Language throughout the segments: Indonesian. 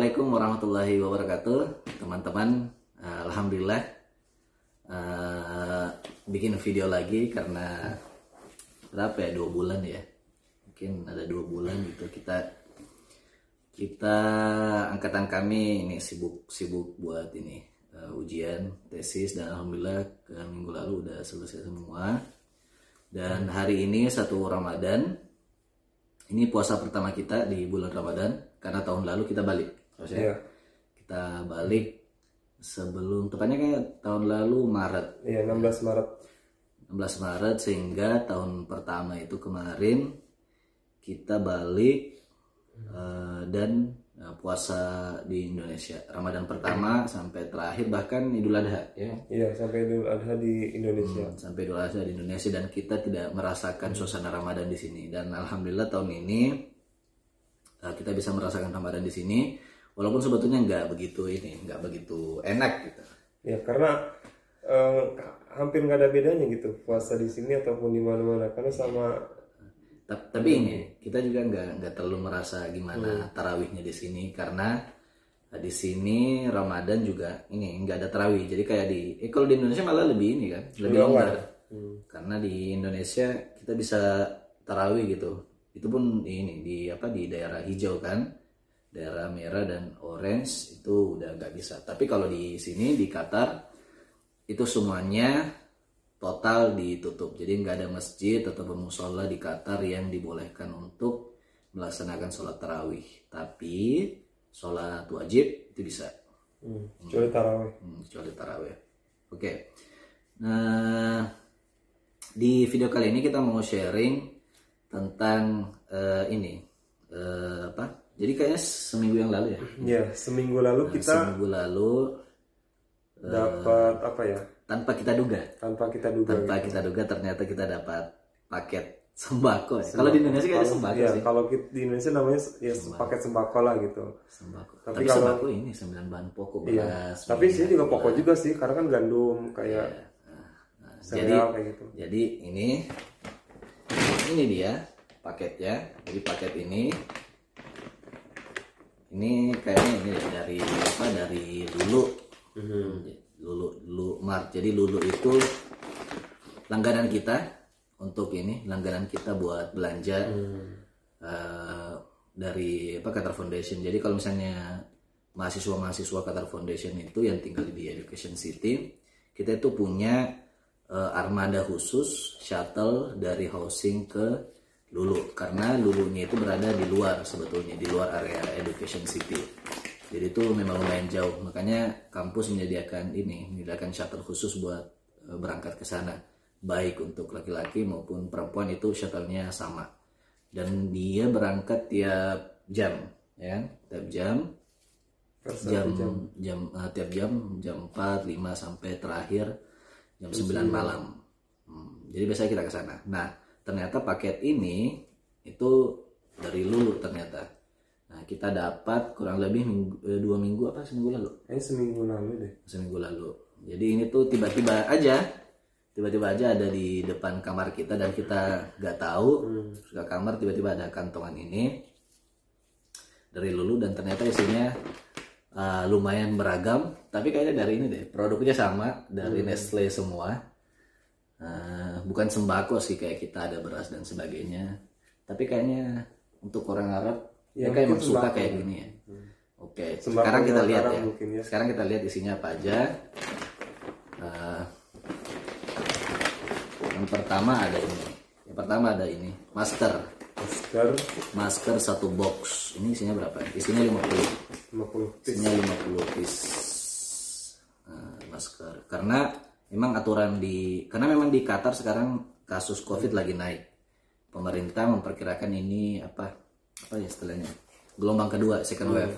Assalamualaikum warahmatullahi wabarakatuh, teman-teman. Uh, Alhamdulillah uh, bikin video lagi karena berapa ya dua bulan ya, mungkin ada dua bulan gitu kita kita angkatan kami ini sibuk sibuk buat ini uh, ujian tesis dan alhamdulillah ke minggu lalu udah selesai semua dan hari ini satu Ramadan ini puasa pertama kita di bulan Ramadan karena tahun lalu kita balik. Iya. Kita balik sebelum tepatnya kayak tahun lalu Maret. Iya, 16 Maret. 16 Maret sehingga tahun pertama itu kemarin kita balik eh, dan eh, puasa di Indonesia. Ramadan pertama sampai terakhir bahkan Idul Adha ya. Iya, sampai Idul Adha di Indonesia. Hmm, sampai Idul Adha di Indonesia dan kita tidak merasakan suasana Ramadan di sini dan alhamdulillah tahun ini uh, kita bisa merasakan Ramadan di sini walaupun sebetulnya nggak begitu ini nggak begitu enak gitu. Ya, karena eh, hampir nggak ada bedanya gitu puasa di sini ataupun di mana-mana. Karena sama Ta- tapi ini kita juga nggak nggak terlalu merasa gimana tarawihnya di sini. Karena uh, di sini Ramadan juga ini nggak ada tarawih. Jadi kayak di eh, kalau di Indonesia malah lebih ini kan lebih longgar karena di Indonesia kita bisa tarawih gitu. Itu pun di ini di apa di daerah hijau kan daerah merah dan orange itu udah nggak bisa tapi kalau di sini di Qatar itu semuanya total ditutup jadi nggak ada masjid atau musola di Qatar yang dibolehkan untuk melaksanakan sholat tarawih tapi sholat wajib itu bisa hmm, kecuali tarawih. Hmm, kecuali tarawih. Oke. Nah, di video kali ini kita mau sharing tentang eh, ini eh, apa? Jadi kayaknya seminggu yang lalu ya. Ya, seminggu lalu kita Seminggu lalu dapat apa ya? tanpa kita duga, Tanpa kita duga. tanpa kita duga ternyata kita dapat paket sembako. ya. Kalau di Indonesia kayaknya sembako Ya, sih. kalau di Indonesia namanya ya paket sembako lah gitu. Sembako. Tapi Tapi, kalau- sembako ini sembilan bahan pokok Iya. beras. Tapi sih juga pokok juga sih, karena kan gandum kayak Nah, jadi sereal kayak gitu. Jadi ini ini dia paketnya. Jadi paket ini ini kayaknya ini dari apa dari Lulu. Lulu Lulu Mart. Jadi Lulu itu langganan kita untuk ini langganan kita buat belanja eh, dari apa Qatar Foundation. Jadi kalau misalnya mahasiswa-mahasiswa Qatar Foundation itu yang tinggal di Education City, kita itu punya eh, armada khusus shuttle dari housing ke Lulu karena Lulunya itu berada di luar sebetulnya di luar area Education City. Jadi itu memang lumayan jauh, makanya kampus menyediakan ini, menyediakan shuttle khusus buat eh, berangkat ke sana. Baik untuk laki-laki maupun perempuan itu shuttle-nya sama. Dan dia berangkat tiap jam, ya, tiap jam jam satu jam, eh, tiap jam jam 4, 5 sampai terakhir jam 9 malam. Hmm, jadi biasanya kita ke sana. Nah, ternyata paket ini itu dari Lulu ternyata. Nah, kita dapat kurang lebih minggu, eh, dua minggu apa seminggu lalu? Kayaknya seminggu lalu deh. Seminggu lalu. Jadi ini tuh tiba-tiba aja, tiba-tiba aja ada di depan kamar kita dan kita nggak tahu. Terus ke kamar tiba-tiba ada kantongan ini dari Lulu dan ternyata isinya uh, lumayan beragam. Tapi kayaknya dari ini deh, produknya sama dari Nestle semua. Uh, bukan sembako sih kayak kita ada beras dan sebagainya. Tapi kayaknya untuk orang Arab Ya, ya, mungkin emang suka sembako. kayak gini ya. Oke, Sembako sekarang kita lihat ya. mungkin ya. Sekarang kita lihat isinya apa aja. Uh, yang pertama ada ini. Yang pertama ada ini, masker. Masker Masker satu box. Ini isinya berapa? Isinya 50. 50 piece. Isinya 50 piece. Nah, masker. Karena memang aturan di karena memang di Qatar sekarang kasus Covid lagi naik. Pemerintah memperkirakan ini apa? Apa ya istilahnya? Gelombang kedua, second wave.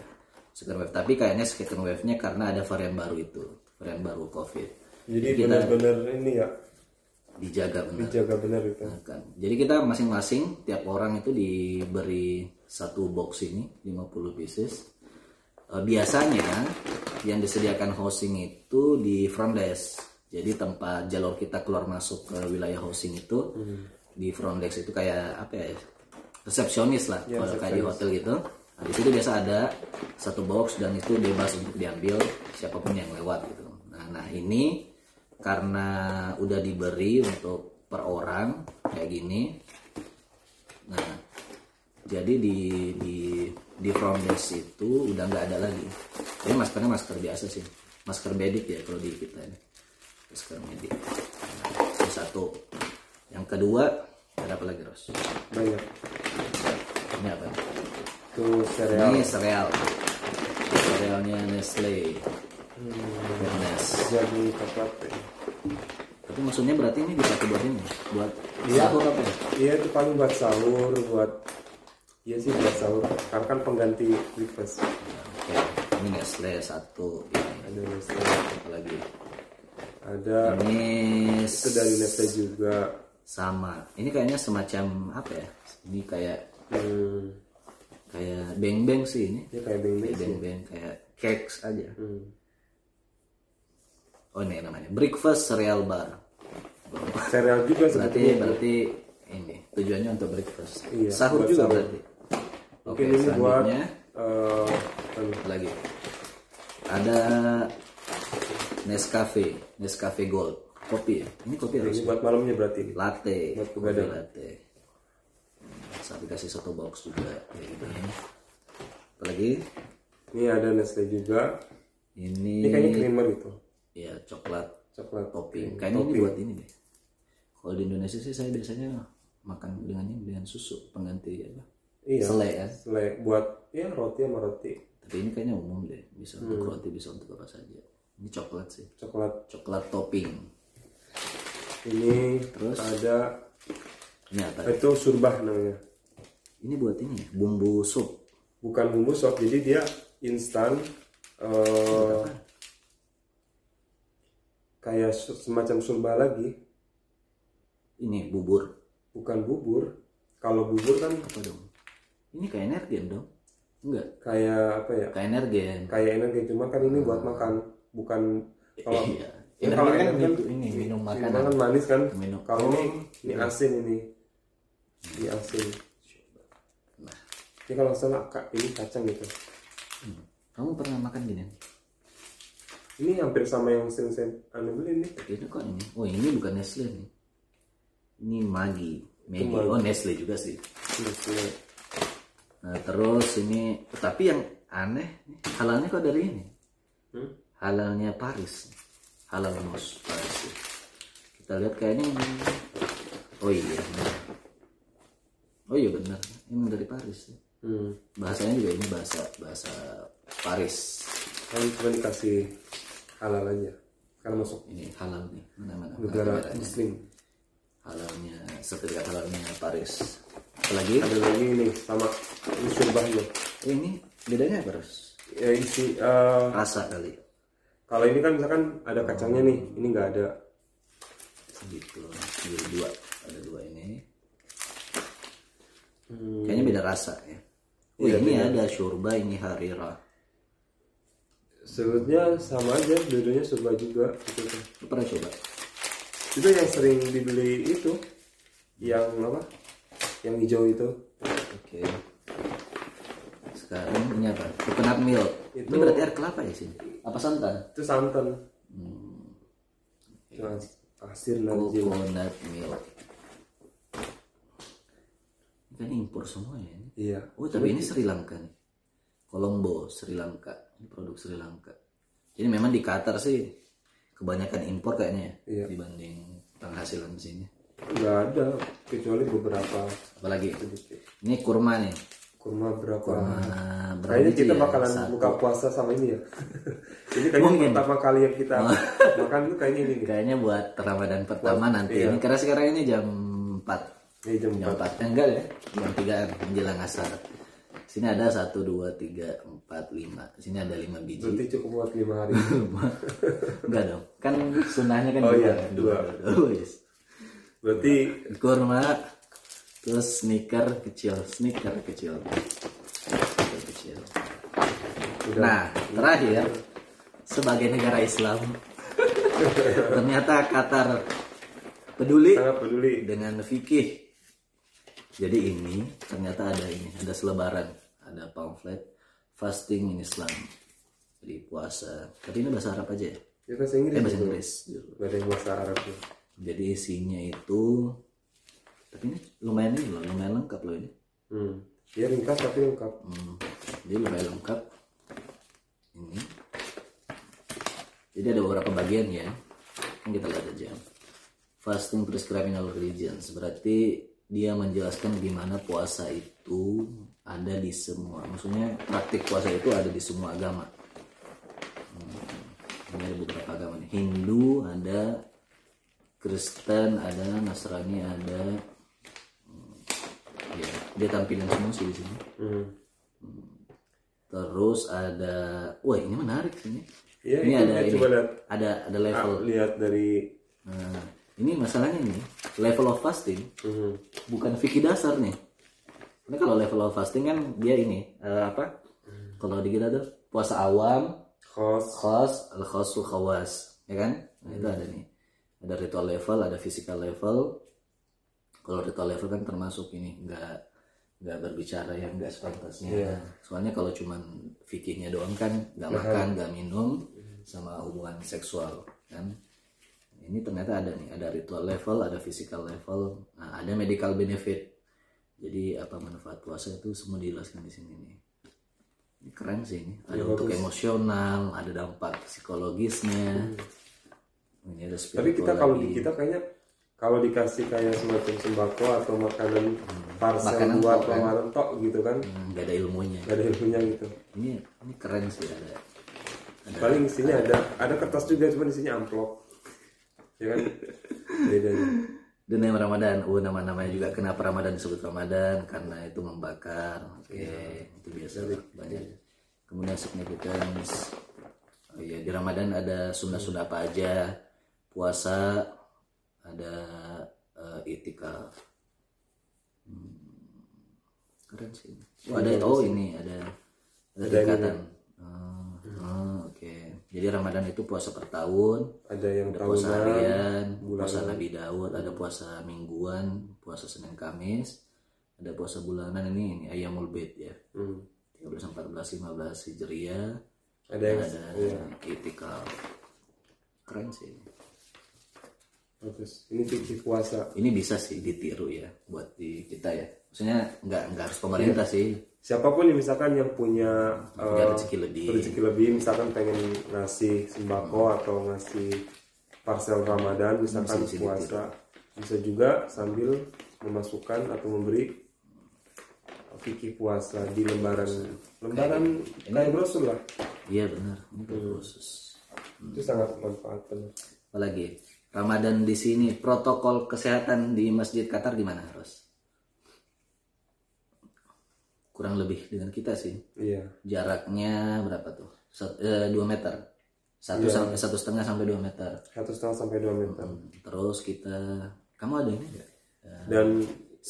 Second wave. Tapi kayaknya second wave-nya karena ada varian baru itu, varian baru Covid. Jadi benar-benar ini ya Dijaga benar. dijaga benar itu. Nah, kan. Jadi kita masing-masing tiap orang itu diberi satu box ini 50 pieces. Eh, biasanya yang disediakan housing itu di front desk. Jadi tempat jalur kita keluar masuk ke wilayah housing itu di front desk itu kayak apa ya? Resepsionis lah kalau kayak di hotel gitu. Nah, di situ biasa ada satu box dan itu bebas untuk diambil siapa pun yang lewat gitu. Nah, nah ini karena udah diberi untuk per orang kayak gini. Nah, jadi di di di front desk itu udah nggak ada lagi. Ini maskernya masker biasa sih, masker medik ya kalau di kita ini. Nah, itu satu. Yang kedua ada apa lagi Ros? banyak Ini apa? tuh sereal Ini sereal. Serealnya Nestle. hmm, Fairness. jadi coklat. Tapi maksudnya berarti ini dipakai buat ini, buat Iya. sahur apa ya? iya itu paling buat sahur buat iya sih buat sahur karena kan pengganti breakfast Oke, ini Nestle satu. Ini ada Nestle apa lagi? Ada Ini itu dari Nestle juga sama. Ini kayaknya semacam apa ya? Ini kayak hmm, kayak beng-beng sih ini. ya kayak beng Kayak beng-beng kayak cakes aja. hmm. Oh ini namanya breakfast cereal bar. sereal juga Berarti sebetulnya berarti ini tujuannya untuk breakfast. Iya, sahur buat juga sahur. berarti. Oke, mungkin ini buat selanjutnya eh, anu, apa lagi ada Nescafe, Nescafe Gold, kopi ya. Ini kopi harus ini buat malamnya berarti latte, Buat kopi begadang. latte. Saya dikasih satu box juga kayak gini. Apalagi ini ada Nestle juga ini ini kayaknya creamer gitu ya coklat coklat topping. Kayaknya ini buat ini deh. Kalau di Indonesia sih saya biasanya makan dengannya dengan susu pengganti apa? iya Selai kan. Selai buat ya roti sama roti Tapi ini kayaknya umum deh, bisa untuk Hmm. roti, bisa untuk apa saja. Ini coklat sih, coklat coklat topping. ini Terus? ada Ini apa? itu surbah namanya Ini buat ini ya, bumbu sup. bukan bumbu sop jadi dia instan eh, kayak semacam surba lagi Ini bubur. bukan bubur kalau bubur kan Apa dong? Ini kayak energen dong? Enggak, kayak apa ya kayak energen. kayak energi cuma kan ini buat makan bukan kalau iya. ya, Energen kalau kan energen itu ini minum makanan. kan manis kan Minum. kalau ini ini asin ini ini asin Nah, ini kalau salah kak ini kacang gitu hmm. kamu pernah makan gini? ini hampir sama yang sering saya anu beli nih Ini kok ini? Oh ini bukan Nestle nih. Ini Maggi. Maggi. Maggi. Oh Nestle juga sih. Nestle. Nah terus ini, tapi yang aneh, halalnya kok dari ini? Hmm? Halalnya Paris, halal mos Paris. Kita lihat kayaknya ini, oh iya, benar. oh iya benar, ini dari Paris. Hmm. Bahasanya juga ini bahasa bahasa Paris. Kan cuma dikasih halal aja karena masuk Ini halal nih, mana mana. negara muslim Halalnya, sertifikat halalnya Paris. Apalagi? ada lagi ini sama ini surbahnya Oh, ini bedanya apa Ros? ya isi eh, Rasa kali. Kalau ini kan misalkan ada kacangnya nih ini nggak ada Gitu, jadi dua, ada dua ini. Hmm. Kayaknya beda rasa ya. Oh, Iya, ini beda. ada syurba, ini harira. sebetulnya sama aja dua-duanya surba juga gitu kan. Pernah coba? itu yang sering dibeli itu yang apa yang hijau itu Oke. Sekarang ini apa? Coconut milk. Ini Itu- berarti air kelapa ya sini? Apa santan? itu santan Hmm, Cuma pasir najil coconut milk. Ini kan impor semua ya? ini? iya Oh, tapi ini Sri Lanka nih. Colombo, Sri Lanka. Ini produk Sri Lanka. Jadi memang di Qatar sih kebanyakan impor kayaknya ya Iya. dibanding penghasilan di sini. nggak ada kecuali beberapa Apalagi sedikit ini kurma nih. Kurma berapa Nah, kayaknya biji kita ya? bakalan Satu. buka puasa sama ini ya jadi kayaknya Mungkin. pertama kali yang kita makan itu kayaknya ini nih Kayaknya buat Ramadan pertama nanti. iya. Ini karena sekarang ini jam 4. ini jam Jam 4. Eh, enggak ya. Jam 3 menjelang asar. Sini ada 1 2 3 4 5. Sini ada 5 biji. berarti cukup buat lima hari enggak dong. Kan sunahnya kan Oh, dua. iya, dua. Oh, yes. berarti Kurma terus sneaker kecil, sneaker kecil. Sneaker kecil. Nah, terakhir sebagai negara Islam ternyata Qatar peduli sangat peduli dengan fikih. Jadi ini ternyata ada ini, ada selebaran, ada pamflet fasting in Islam jadi puasa tapi ini bahasa Arab aja ya Ya bahasa Inggris. eh bahasa. Inggris Gak ada yang bahasa Arabnya. jadi isinya itu tapi ini lumayan ini loh lumayan lengkap loh ini. Hmm. Ya ringkas tapi lengkap. Hmm, jadi lumayan lengkap. Ini. Jadi ada beberapa bagian ya. Yang kita lihat aja. Fasting prescribed in all religions. Berarti dia menjelaskan gimana puasa itu ada di semua. Maksudnya praktik puasa itu ada di semua agama. Hmm, ini ada beberapa agama nih. Hindu ada Kristen ada Nasrani ada dia tampilin semua sih di sini Hmm. Terus ada, wah ini menarik sih ini. Ya, ini ada ini, coba lihat. ada ada level. Ah, lihat dari Nah, ini masalahnya nih, level of fasting hmm. bukan fikih dasar nih. Karena kalau level of fasting kan dia ini eh, apa? Kalau di kita tuh puasa awam, khos khas, al khasul khawas, ya kan? Nah, itu ada nih. Ada ritual level, ada physical level. Kalau ritual level kan termasuk ini enggak nggak berbicara yang nggak sepantasnya. Soalnya kalau cuman fikihnya doang kan nggak makan, nggak minum, sama hubungan seksual kan. Ini ternyata ada nih, ada ritual level, ada physical level, nah, ada medical benefit. Jadi apa manfaat puasa itu semua dijelaskan di sini nih. Ini keren sih ini. Ada untuk emosional, ada dampak psikologisnya. Ini ada spiritual tapi kita kalau di kita kayaknya kalau dikasih kayak semacam sembako atau makanan parcel Makanan buat tok, kan? ramadan tok gitu kan Hmm, nggak ada ilmunya. gak ada ilmunya gitu Ini ini keren sih ada. ada paling isinya ada ada kertas juga cuma isinya amplop ya kan bedanya Dan nama Ramadan, oh nama-namanya juga kenapa Ramadan disebut Ramadan karena itu membakar. Oke, itu biasa lah, banyak. Kemudian significance. Oh iya, di Ramadan ada sunnah-sunnah apa aja? Puasa, ada itikaf. Hmm, keren sih. Oh, ada oh ini ada ada tingkatan. Oh, oh, oke. Jadi Ramadan itu puasa per tahun, ada yang ada puasa tahunan harian, puasa Nabi Daud, ada puasa mingguan, puasa Senin Kamis, ada puasa bulanan ini ini Ayamul Bait ya. hmm. 13 14 15 Hijriah. ada yang Ada iya, itikaf. Keren sih. Bagus ini fikih puasa Ini bisa sih ditiru ya buat di kita ya. Maksudnya nggak nggak harus pemerintah sih. siapa pun yang misalkan yang punya Punya eh, rezeki lebih. rezeki lebih misalkan pengen ngasih sembako atau ngasih parcel Ramadan misalkan Bisa puasa bisa juga sambil memasukkan atau memberi fikih puasa di lembaran lembaran kayak brosur lah Iya benar. Ini kan khusus. itu sangat bermanfaat benar Apalagi Ramadan di sini protokol kesehatan di Masjid Qatar gimana, Ros? Kurang lebih dengan kita sih. iya Jaraknya berapa tuh? Sat, eh, dua meter. Satu sampai satu setengah sampai dua meter. satu setengah sampai dua meter Hmm, Terus kita, kamu ada ini nggak? dan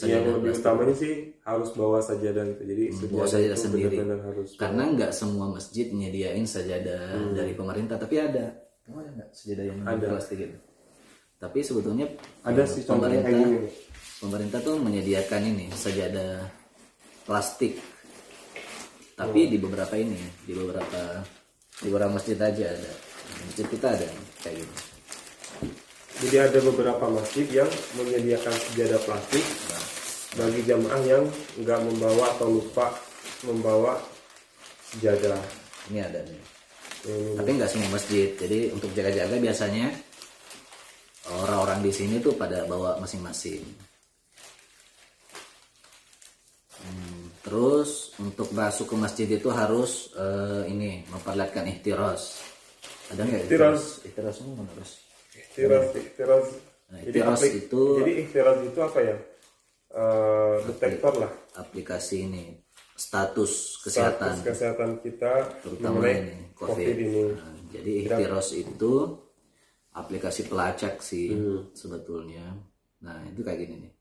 yang lebih utamanya sih harus bawa sajadah gitu jadi Hmm, bawa sajadah itu sendiri. benar-benar harus Karena nggak semua masjid menyediain sajadah Hmm. dari pemerintah, tapi ada. Kamu ada nggak sajadah yang plastik gitu? Tapi sebetulnya ada eh, sih kayak pemerintah gini. pemerintah tuh menyediakan ini sajadah plastik. Tapi di beberapa ini di beberapa di beberapa masjid aja ada. Masjid kita ada kayak gitu. Jadi ada beberapa masjid yang menyediakan sejadah plastik bagi jamaah yang nggak membawa atau lupa membawa sejadah. ini ada nih. Ini tapi nggak semua masjid. Jadi untuk jaga-jaga biasanya orang-orang di sini tuh pada bawa masing-masing Hmm, terus untuk masuk ke masjid itu harus eh, ini memperlihatkan ihtiras ada nggak ihtiras ihtiras itu mana, Ros? Ikhtiras, ikhtiras. Nah, Jadi aplik- itu Jadi ikhtiras itu apa ya? Eh, detektor lah aplikasi ini status kesehatan status kesehatan kita terutama mengenai ini COVID, COVID. ini. Nah, jadi Ikhtiros itu aplikasi pelacak sih Hmm. sebetulnya. Nah itu kayak gini nih.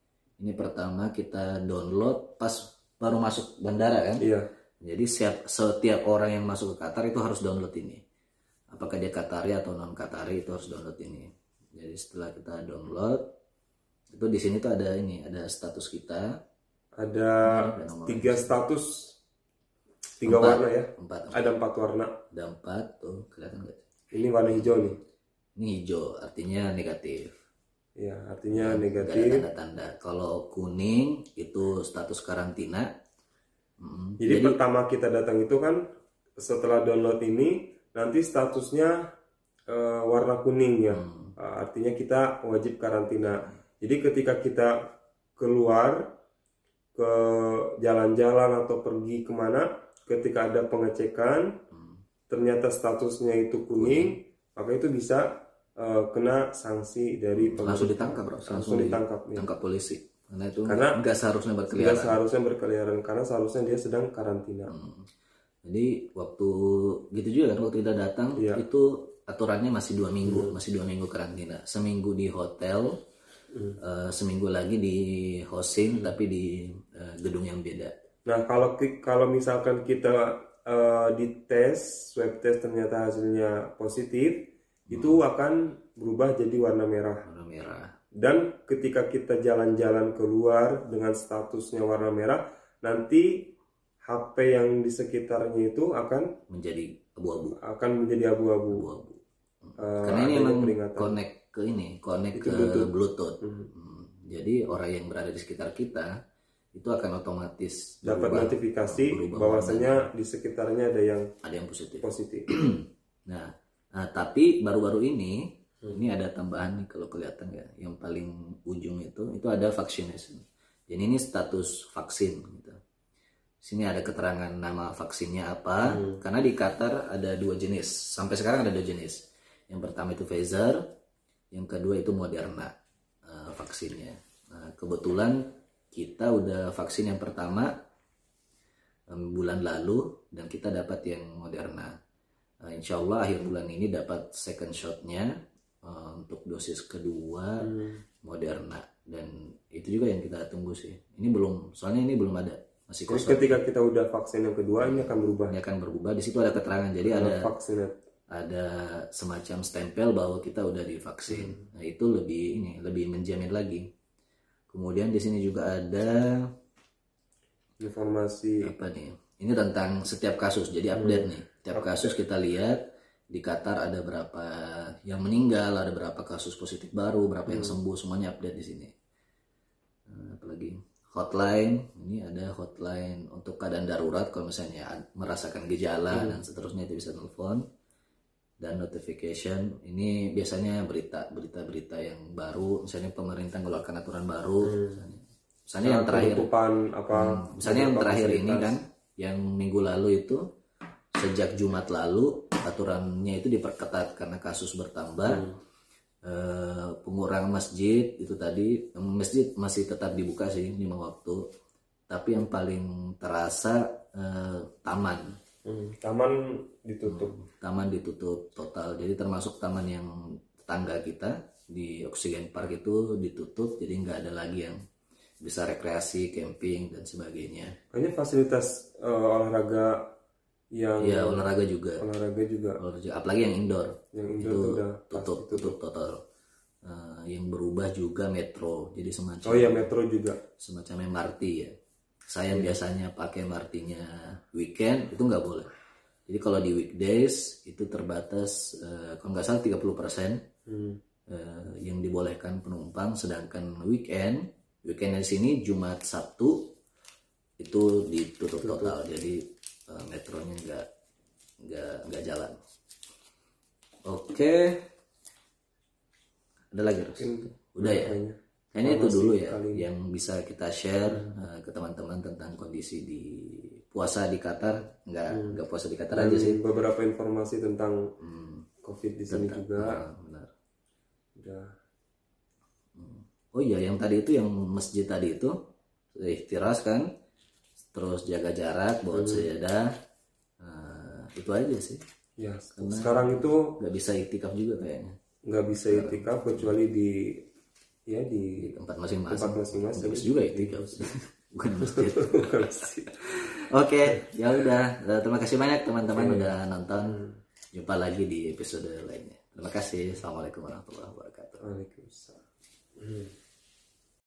Ini pertama kita download pas baru masuk bandara kan. Iya. Jadi setiap setiap orang yang masuk ke Qatar itu harus download ini. Apakah dia Qatari atau non Qatari itu harus download ini. Jadi setelah kita download itu di sini tuh ada ini ada status kita Ada ada nomor tiga status tiga Empat. warna ya empat ada empat warna ada empat tuh kelihatan nggak ini warna hijau nih ini hijau artinya negatif. Ya artinya ada negatif. tanda-tanda. Kalau kuning itu status karantina. Mm, jadi, pertama kita datang itu kan setelah download ini nanti statusnya eh, warna kuning ya. Hmm, artinya kita wajib karantina. Jadi ketika kita keluar ke jalan-jalan atau pergi ke mana ketika ada pengecekan hmm. ternyata statusnya itu kuning maka itu bisa eh, kena sanksi dari langsung pengecekan. ditangkap bro langsung langsung ditangkap ya. ditangkap polisi karena itu Karena- nggak seharusnya berkeliaran seharusnya berkeliaran karena seharusnya dia sedang karantina. Hmm. Jadi waktu gitu juga kan waktu kita datang Iya. itu aturannya masih dua minggu, masih dua minggu karantina. Seminggu di hotel, eh, seminggu lagi di hosting tapi di eh, gedung yang beda. Nah kalau kalau misalkan kita eh, dites swab test ternyata hasilnya positif, itu akan berubah jadi warna merah. Warna merah. Dan ketika kita jalan-jalan keluar dengan statusnya warna merah, nanti HP yang di sekitarnya itu akan menjadi abu-abu. akan menjadi abu-abu. abu-abu. Eh, Karena ini adanya emang peringatan. connect ke ini, connect Itu ke Bluetooth. Bluetooth. Hmm. Hmm. Jadi orang yang berada di sekitar kita itu akan otomatis Dapat berubah. notifikasi berubah bahwasanya di sekitarnya ada yang ada yang positif. positif. Nah, nah, tapi baru-baru ini Hmm. ini ada tambahan nih kalau kelihatan ya, yang paling ujung itu itu ada vaccination. Jadi ini status vaksin gitu. Sini ada keterangan nama vaksinnya apa. Hmm. Karena di Qatar ada dua jenis. Sampai sekarang ada dua jenis. Yang pertama itu Pfizer, yang kedua itu Moderna eh, vaksinnya. Nah, kebetulan kita udah vaksin yang pertama em, bulan lalu dan kita dapat yang Moderna. Nah, insya Allah akhir bulan ini dapat second shotnya eh, untuk dosis kedua Moderna dan itu juga yang kita tunggu sih. Ini belum, soalnya ini belum ada, masih Terus kosong. ketika kita udah vaksin yang kedua ini akan berubah. Ini akan berubah. Di situ ada keterangan. Jadi ada Vaksinat. ada semacam stempel bahwa kita udah divaksin. Nah itu lebih ini lebih menjamin lagi. Kemudian di sini juga ada Informasi apa nih? Ini tentang setiap kasus. Jadi update nih. Setiap kasus kita lihat di Qatar ada berapa yang meninggal, ada berapa kasus positif baru, berapa yang sembuh, semuanya update di sini. Nah, apalagi? Hotline, ini ada hotline untuk keadaan darurat kalau misalnya ad- merasakan gejala dan seterusnya itu bisa telepon. Dan notification. Ini biasanya berita berita-berita yang baru. Misalnya pemerintah mengeluarkan aturan baru misalnya, misalnya yang terakhir. apa Hmm, misalnya yang terakhir ini kan yang minggu lalu itu sejak Jumat lalu aturannya itu diperketat karena kasus bertambah. Eh, pengurangan masjid itu tadi masjid masih tetap dibuka sih lima waktu. Tapi yang paling terasa eh, taman. Hmm, taman ditutup. taman ditutup total. Jadi termasuk taman yang tetangga kita di Oksigen Park itu ditutup jadi nggak ada lagi yang bisa rekreasi camping dan sebagainya. Kayaknya fasilitas eh, olahraga yang ya olahraga juga. Olahraga juga. Olahraga apalagi yang indoor. Yang itu indoor tuh udah tutup tutup. total. Eh, yang berubah juga metro. Jadi semacam Oh iya metro juga. semacam MRT ya. Saya biasanya pakai MRT-nya weekend itu nggak boleh. Jadi kalau di weekdays itu terbatas eh, kalau nggak salah 30% Hmm. eh, yang dibolehkan penumpang sedangkan weekend weekend di sini Jumat Sabtu itu ditutup total. Jadi eh, metronya nggak nggak nggak jalan. Oke. Ada lagi terus udah ya? Kayaknya. itu dulu ya kali yang bisa kita share eh, ke teman-teman tentang kondisi di puasa di Qatar. Nggak nggak puasa di Qatar aja sih. Dan beberapa informasi tentang Hmm, COVID di sini juga. Ah, benar. Udah Oh iya, yang tadi itu yang masjid tadi itu ikhtiras kan, terus jaga jarak, bawa sejadah, Nah, itu aja sih. ya sekarang itu Nggak bisa iktikaf juga kayaknya nggak bisa itikaf kecuali di ya di di tempat masing-masing. tempat masing-masing. Bisa juga bukan di masjid. Bukan sih. Oke, ya udah. Eh, Terima kasih banyak teman-teman udah nonton. Jumpa lagi di episode lainnya. Terima kasih. Assalamualaikum warahmatullahi wabarakatuh. Waalaikumsalam. Hmm.